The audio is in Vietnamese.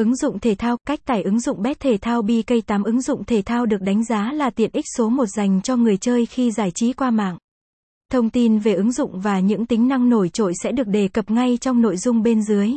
Ứng dụng thể thao, cách tải ứng dụng Bet thể thao BK8 ứng dụng thể thao được đánh giá là tiện ích số 1 dành cho người chơi khi giải trí qua mạng. Thông tin về ứng dụng và những tính năng nổi trội sẽ được đề cập ngay trong nội dung bên dưới.